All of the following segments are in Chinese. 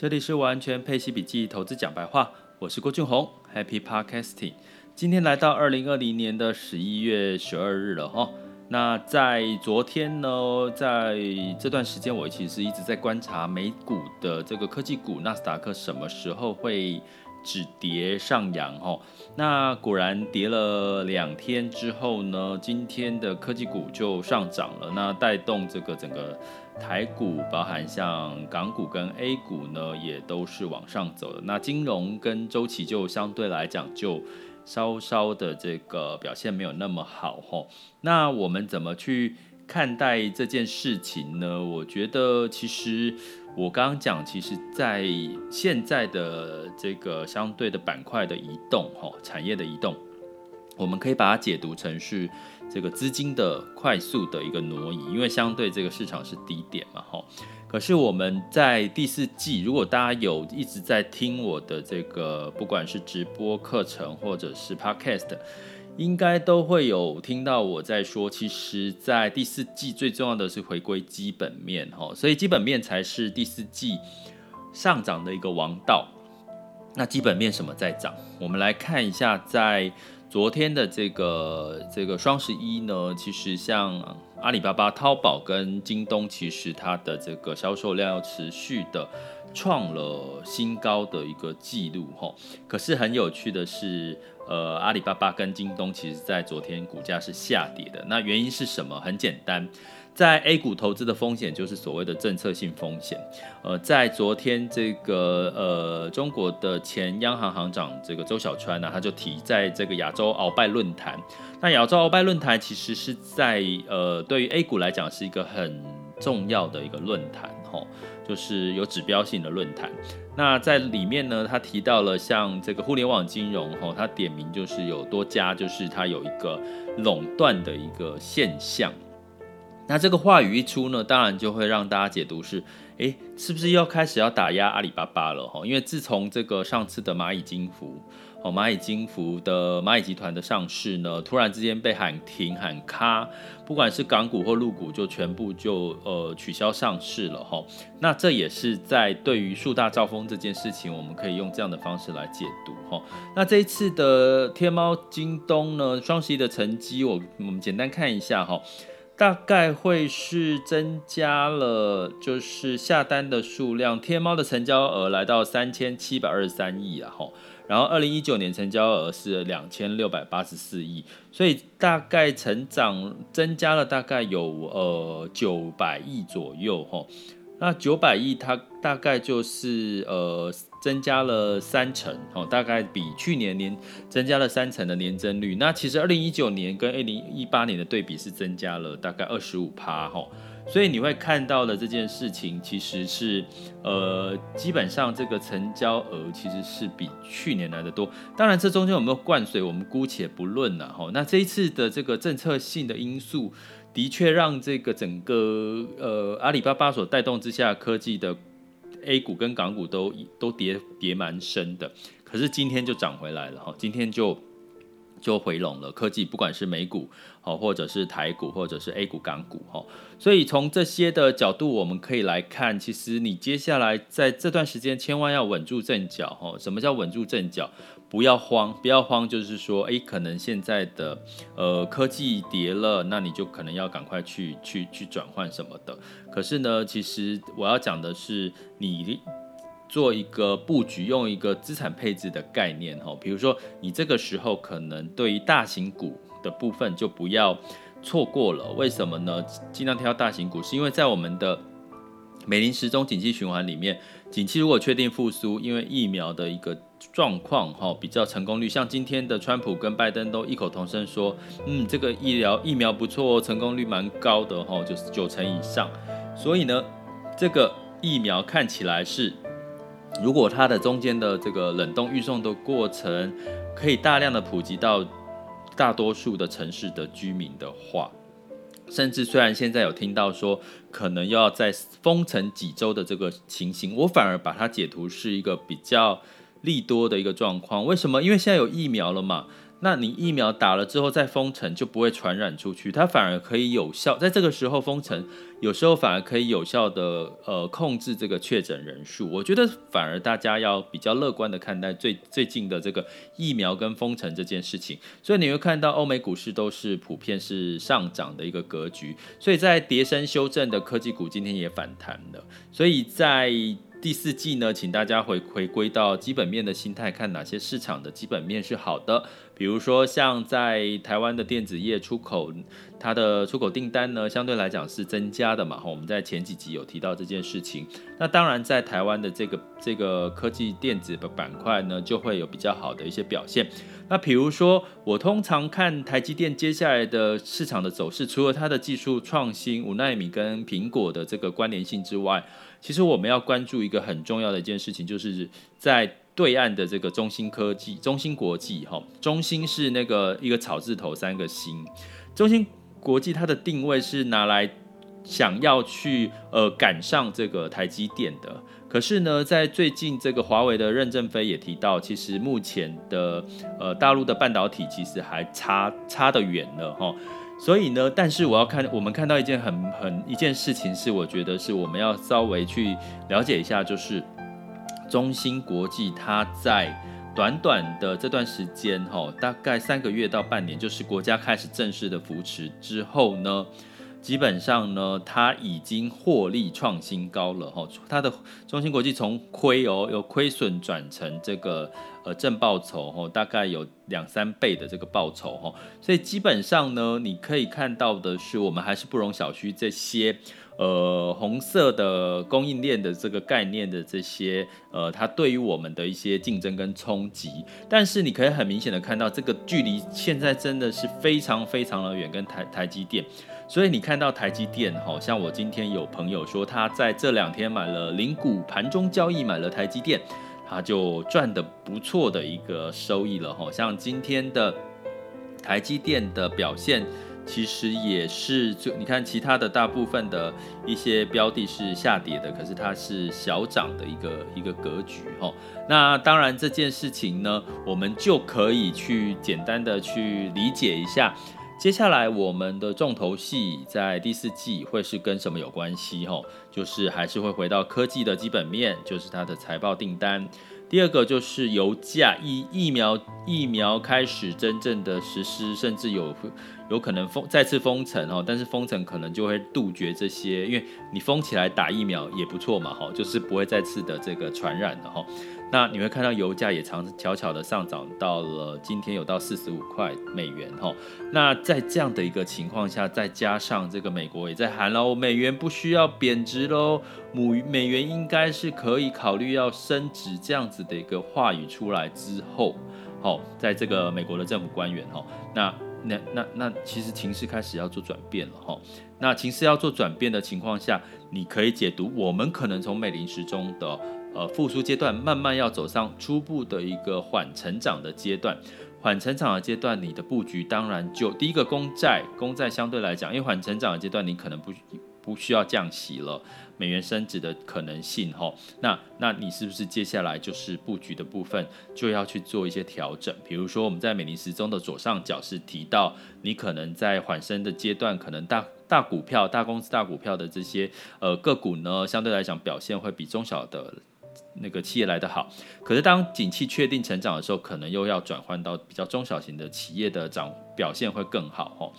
这里是完全配息笔记投资讲白话，我是郭俊宏，Happy Podcasting。今天来到二零二零年的十一月十二日了哈。那在昨天呢，在这段时间，我其实一直在观察美股的这个科技股，纳斯达克什么时候会止跌上扬哈。那果然跌了两天之后呢，今天的科技股就上涨了，那带动这个整个。台股包含像港股跟 A 股呢，也都是往上走的。那金融跟周期就相对来讲，就稍稍的这个表现没有那么好吼。那我们怎么去看待这件事情呢？我觉得其实我刚刚讲，其实在现在的这个相对的板块的移动吼，产业的移动，我们可以把它解读成是。这个资金的快速的一个挪移，因为相对这个市场是低点嘛，吼。可是我们在第四季，如果大家有一直在听我的这个，不管是直播课程或者是 Podcast，应该都会有听到我在说，其实，在第四季最重要的是回归基本面，哈。所以基本面才是第四季上涨的一个王道。那基本面什么在涨？我们来看一下在。昨天的这个这个双十一呢，其实像阿里巴巴、淘宝跟京东，其实它的这个销售量要持续的创了新高的一个记录哈。可是很有趣的是，呃，阿里巴巴跟京东其实在昨天股价是下跌的。那原因是什么？很简单。在 A 股投资的风险就是所谓的政策性风险。呃，在昨天这个呃中国的前央行行长这个周小川呢，他就提在这个亚洲鳌拜论坛。那亚洲鳌拜论坛其实是在呃对于 A 股来讲是一个很重要的一个论坛，吼，就是有指标性的论坛。那在里面呢，他提到了像这个互联网金融，吼，他点名就是有多家，就是它有一个垄断的一个现象。那这个话语一出呢，当然就会让大家解读是，诶，是不是要开始要打压阿里巴巴了？哈，因为自从这个上次的蚂蚁金服，哦，蚂蚁金服的蚂蚁集团的上市呢，突然之间被喊停喊卡，不管是港股或陆股，就全部就呃取消上市了哈。那这也是在对于树大招风这件事情，我们可以用这样的方式来解读哈。那这一次的天猫、京东呢，双十一的成绩，我我们简单看一下哈。大概会是增加了，就是下单的数量，天猫的成交额来到三千七百二十三亿啊，吼，然后二零一九年成交额是两千六百八十四亿，所以大概成长增加了大概有呃九百亿左右，吼。那九百亿，它大概就是呃增加了三成哦，大概比去年年增加了三成的年增率。那其实二零一九年跟二零一八年的对比是增加了大概二十五趴哈，所以你会看到的这件事情其实是呃基本上这个成交额其实是比去年来的多。当然这中间有没有灌水，我们姑且不论了哈。那这一次的这个政策性的因素。的确让这个整个呃阿里巴巴所带动之下，科技的 A 股跟港股都都跌跌蛮深的，可是今天就涨回来了哈，今天就就回笼了。科技不管是美股好，或者是台股，或者是 A 股港股哈，所以从这些的角度，我们可以来看，其实你接下来在这段时间千万要稳住阵脚哦。什么叫稳住阵脚？不要慌，不要慌，就是说，诶，可能现在的呃科技跌了，那你就可能要赶快去去去转换什么的。可是呢，其实我要讲的是，你做一个布局，用一个资产配置的概念哈，比如说你这个时候可能对于大型股的部分就不要错过了。为什么呢？尽量挑大型股，是因为在我们的美林时钟景气循环里面，景气如果确定复苏，因为疫苗的一个状况哈比较成功率，像今天的川普跟拜登都异口同声说，嗯，这个医疗疫苗不错哦，成功率蛮高的哈，就是九成以上。所以呢，这个疫苗看起来是，如果它的中间的这个冷冻运送的过程可以大量的普及到大多数的城市的居民的话，甚至虽然现在有听到说可能要在封城几周的这个情形，我反而把它解读是一个比较。利多的一个状况，为什么？因为现在有疫苗了嘛。那你疫苗打了之后再封城就不会传染出去，它反而可以有效，在这个时候封城，有时候反而可以有效的呃控制这个确诊人数。我觉得反而大家要比较乐观的看待最最近的这个疫苗跟封城这件事情。所以你会看到欧美股市都是普遍是上涨的一个格局，所以在跌深修正的科技股今天也反弹了。所以在第四季呢，请大家回回归到基本面的心态，看哪些市场的基本面是好的。比如说，像在台湾的电子业出口，它的出口订单呢，相对来讲是增加的嘛。我们在前几集有提到这件事情。那当然，在台湾的这个这个科技电子的板块呢，就会有比较好的一些表现。那比如说，我通常看台积电接下来的市场的走势，除了它的技术创新、五纳米跟苹果的这个关联性之外，其实我们要关注一个很重要的一件事情，就是在对岸的这个中芯科技、中芯国际，哈，中芯是那个一个草字头三个芯，中芯国际它的定位是拿来想要去呃赶上这个台积电的。可是呢，在最近这个华为的任正非也提到，其实目前的呃大陆的半导体其实还差差得远了，哈。所以呢，但是我要看，我们看到一件很很一件事情是，我觉得是我们要稍微去了解一下，就是中芯国际它在短短的这段时间，哈，大概三个月到半年，就是国家开始正式的扶持之后呢。基本上呢，它已经获利创新高了哈。它的中芯国际从亏哦，由亏损转成这个呃正报酬哈，大概有两三倍的这个报酬哈。所以基本上呢，你可以看到的是，我们还是不容小觑这些呃红色的供应链的这个概念的这些呃，它对于我们的一些竞争跟冲击。但是你可以很明显的看到，这个距离现在真的是非常非常的远，跟台台积电。所以你看到台积电，好像我今天有朋友说，他在这两天买了零股，盘中交易买了台积电，他就赚得不错的一个收益了。好像今天的台积电的表现，其实也是就你看其他的大部分的一些标的是下跌的，可是它是小涨的一个一个格局。哈，那当然这件事情呢，我们就可以去简单的去理解一下。接下来我们的重头戏在第四季会是跟什么有关系？吼，就是还是会回到科技的基本面，就是它的财报订单。第二个就是油价，疫疫苗疫苗开始真正的实施，甚至有有可能封再次封城哦，但是封城可能就会杜绝这些，因为你封起来打疫苗也不错嘛，哈，就是不会再次的这个传染的哈。那你会看到油价也长悄悄的上涨到了今天有到四十五块美元哈。那在这样的一个情况下，再加上这个美国也在喊喽，美元不需要贬值喽，母美元应该是可以考虑要升值这样子的一个话语出来之后，好，在这个美国的政府官员哈，那那那那其实情势开始要做转变了哈。那情势要做转变的情况下，你可以解读我们可能从美林时钟的。呃，复苏阶段慢慢要走上初步的一个缓成长的阶段，缓成长的阶段，你的布局当然就第一个公债，公债相对来讲，因为缓成长的阶段，你可能不不需要降息了，美元升值的可能性哈，那那你是不是接下来就是布局的部分就要去做一些调整？比如说我们在美林时钟的左上角是提到，你可能在缓升的阶段，可能大大股票、大公司、大股票的这些呃个股呢，相对来讲表现会比中小的。那个企业来得好，可是当景气确定成长的时候，可能又要转换到比较中小型的企业的涨表现会更好哦。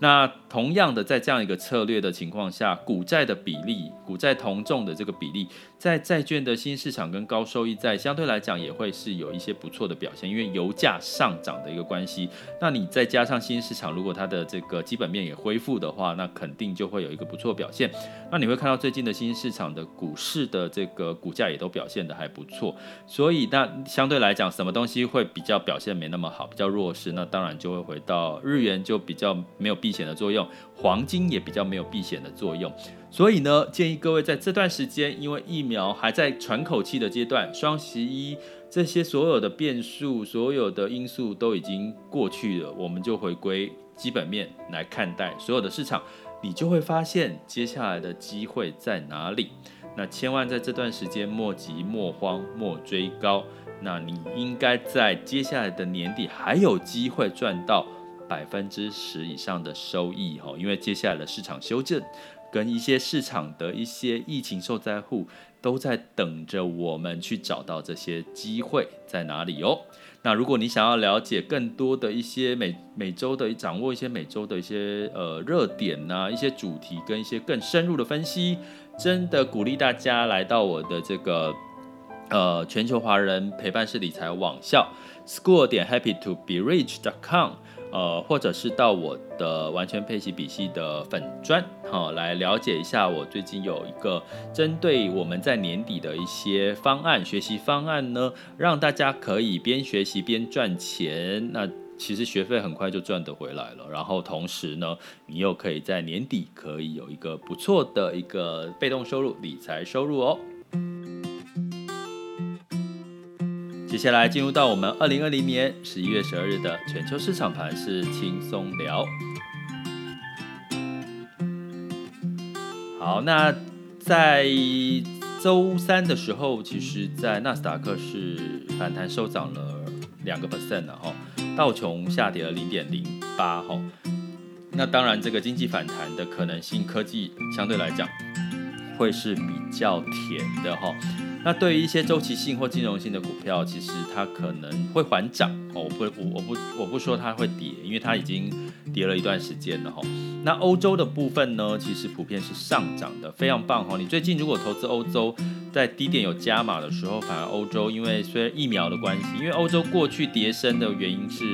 那同样的，在这样一个策略的情况下，股债的比例，股债同重的这个比例，在债券的新市场跟高收益债相对来讲也会是有一些不错的表现，因为油价上涨的一个关系。那你再加上新市场，如果它的这个基本面也恢复的话，那肯定就会有一个不错表现。那你会看到最近的新市场的股市的这个股价也都表现得还不错。所以那相对来讲，什么东西会比较表现没那么好，比较弱势？那当然就会回到日元就比较没有避险的作用，黄金也比较没有避险的作用，所以呢，建议各位在这段时间，因为疫苗还在喘口气的阶段，双十一这些所有的变数、所有的因素都已经过去了，我们就回归基本面来看待所有的市场，你就会发现接下来的机会在哪里。那千万在这段时间莫急莫慌莫追高，那你应该在接下来的年底还有机会赚到百分之十以上的收益哦，因为接下来的市场修正跟一些市场的一些疫情受灾户都在等着我们去找到这些机会在哪里哦。那如果你想要了解更多的一些每每周的掌握一些每周的一些呃热点呐，一些主题跟一些更深入的分析，真的鼓励大家来到我的这个呃全球华人陪伴式理财网校 school 点 happy to be rich dot com。呃，或者是到我的完全配息比系的粉专，好、来了解一下我最近有一个针对我们在年底的一些方案学习方案呢，让大家可以边学习边赚钱。那其实学费很快就赚得回来了，然后同时呢，你又可以在年底可以有一个不错的一个被动收入、理财收入哦。接下来进入到我们二零二零年十一月十二日的全球市场盘是轻松聊。好，那在周三的时候，其实，在纳斯达克是反弹收涨了两个 percent 的哈，道琼下跌了零点零八哈。那当然，这个经济反弹的可能性，科技相对来讲会是比较甜的哈。那对于一些周期性或金融性的股票，其实它可能会缓涨哦。我不，我不，我不说它会跌，因为它已经跌了一段时间了哈。那欧洲的部分呢，其实普遍是上涨的，非常棒哈。你最近如果投资欧洲，在低点有加码的时候，反而欧洲因为虽然疫苗的关系，因为欧洲过去跌升的原因是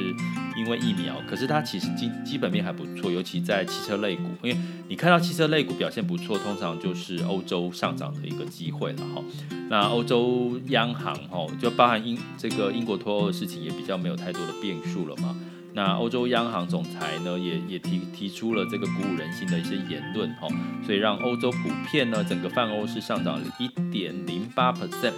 因为疫苗，可是它其实基基本面还不错，尤其在汽车类股，因为你看到汽车类股表现不错，通常就是欧洲上涨的一个机会了哈。那欧洲央行哈，就包含英这个英国脱欧的事情，也比较没有太多的变数了嘛。那欧洲央行总裁呢，也也提提出了这个鼓舞人心的一些言论哈，所以让欧洲普遍呢，整个泛欧是上涨了一点零八 percent。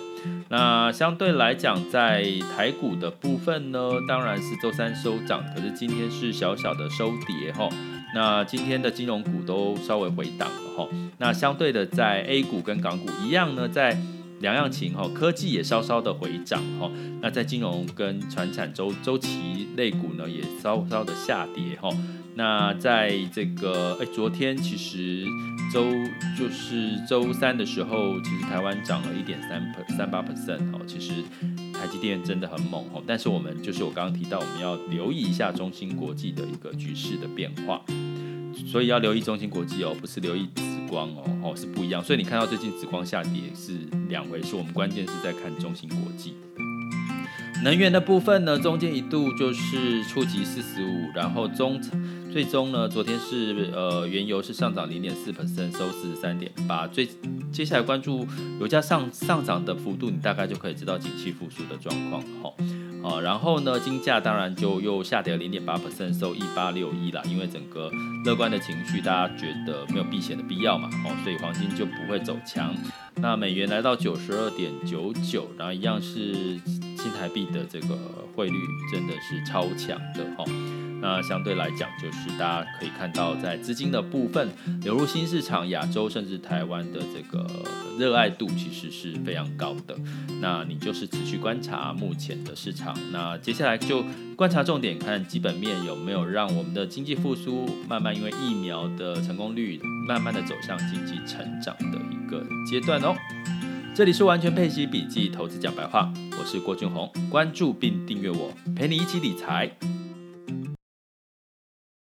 那相对来讲，在台股的部分呢，当然是周三收涨，可是今天是小小的收跌哈。那今天的金融股都稍微回档了哈。那相对的，在 A 股跟港股一样呢，在两样情哈，科技也稍稍的回涨哈，那在金融跟传产周周期类股呢，也稍稍的下跌哈。那在这个哎，昨天其实周就是周三的时候，其实台湾涨了一点三三八 percent 哦，其实台积电真的很猛哦。但是我们就是我刚刚提到，我们要留意一下中芯国际的一个局势的变化，所以要留意中芯国际哦，不是留意。光哦哦是不一样，所以你看到最近紫光下跌是两回事。我们关键是在看中芯国际能源的部分呢，中间一度就是触及四十五，然后中最终呢，昨天是呃原油是上涨零点四 percent，收四十三点八。最接下来关注油价上上涨的幅度，你大概就可以知道景气复苏的状况哈。啊，然后呢，金价当然就又下跌了零点八 percent，收一八六一啦。因为整个乐观的情绪，大家觉得没有避险的必要嘛，哦，所以黄金就不会走强。那美元来到九十二点九九，然后一样是新台币的这个汇率真的是超强的哈。那相对来讲，就是大家可以看到，在资金的部分流入新市场、亚洲甚至台湾的这个热爱度其实是非常高的。那你就是持续观察目前的市场，那接下来就观察重点，看基本面有没有让我们的经济复苏慢慢因为疫苗的成功率，慢慢的走向经济成长的一个阶段哦。这里是完全配息笔记投资讲白话，我是郭俊宏，关注并订阅我，陪你一起理财。